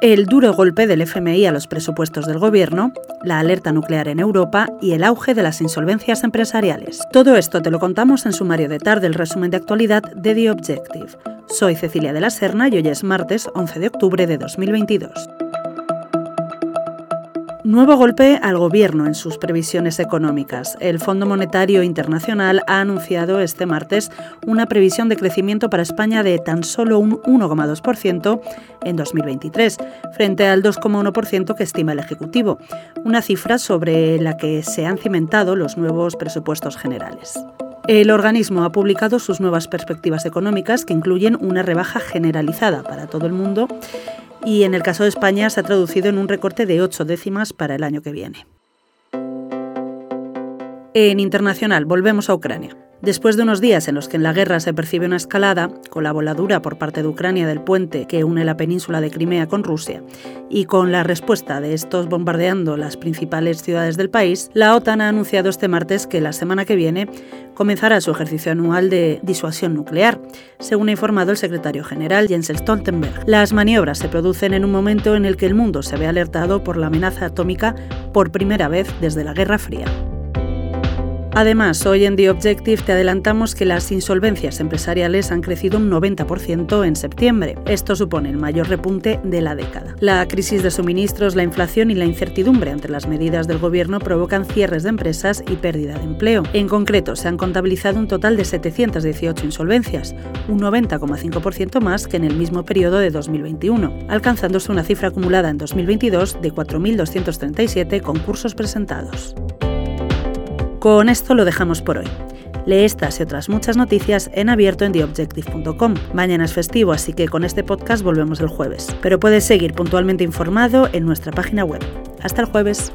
el duro golpe del FMI a los presupuestos del gobierno, la alerta nuclear en Europa y el auge de las insolvencias empresariales. Todo esto te lo contamos en sumario de tarde, el resumen de actualidad de The Objective. Soy Cecilia de la Serna y hoy es martes 11 de octubre de 2022. Nuevo golpe al Gobierno en sus previsiones económicas. El Fondo Monetario Internacional ha anunciado este martes una previsión de crecimiento para España de tan solo un 1,2% en 2023, frente al 2,1% que estima el Ejecutivo, una cifra sobre la que se han cimentado los nuevos presupuestos generales. El organismo ha publicado sus nuevas perspectivas económicas que incluyen una rebaja generalizada para todo el mundo y en el caso de España se ha traducido en un recorte de 8 décimas para el año que viene. En internacional, volvemos a Ucrania. Después de unos días en los que en la guerra se percibe una escalada, con la voladura por parte de Ucrania del puente que une la península de Crimea con Rusia, y con la respuesta de estos bombardeando las principales ciudades del país, la OTAN ha anunciado este martes que la semana que viene comenzará su ejercicio anual de disuasión nuclear, según ha informado el secretario general Jens Stoltenberg. Las maniobras se producen en un momento en el que el mundo se ve alertado por la amenaza atómica por primera vez desde la Guerra Fría. Además, hoy en The Objective te adelantamos que las insolvencias empresariales han crecido un 90% en septiembre. Esto supone el mayor repunte de la década. La crisis de suministros, la inflación y la incertidumbre ante las medidas del gobierno provocan cierres de empresas y pérdida de empleo. En concreto, se han contabilizado un total de 718 insolvencias, un 90,5% más que en el mismo periodo de 2021, alcanzándose una cifra acumulada en 2022 de 4.237 concursos presentados. Con esto lo dejamos por hoy. Lee estas y otras muchas noticias en abierto en theobjective.com. Mañana es festivo, así que con este podcast volvemos el jueves. Pero puedes seguir puntualmente informado en nuestra página web. Hasta el jueves.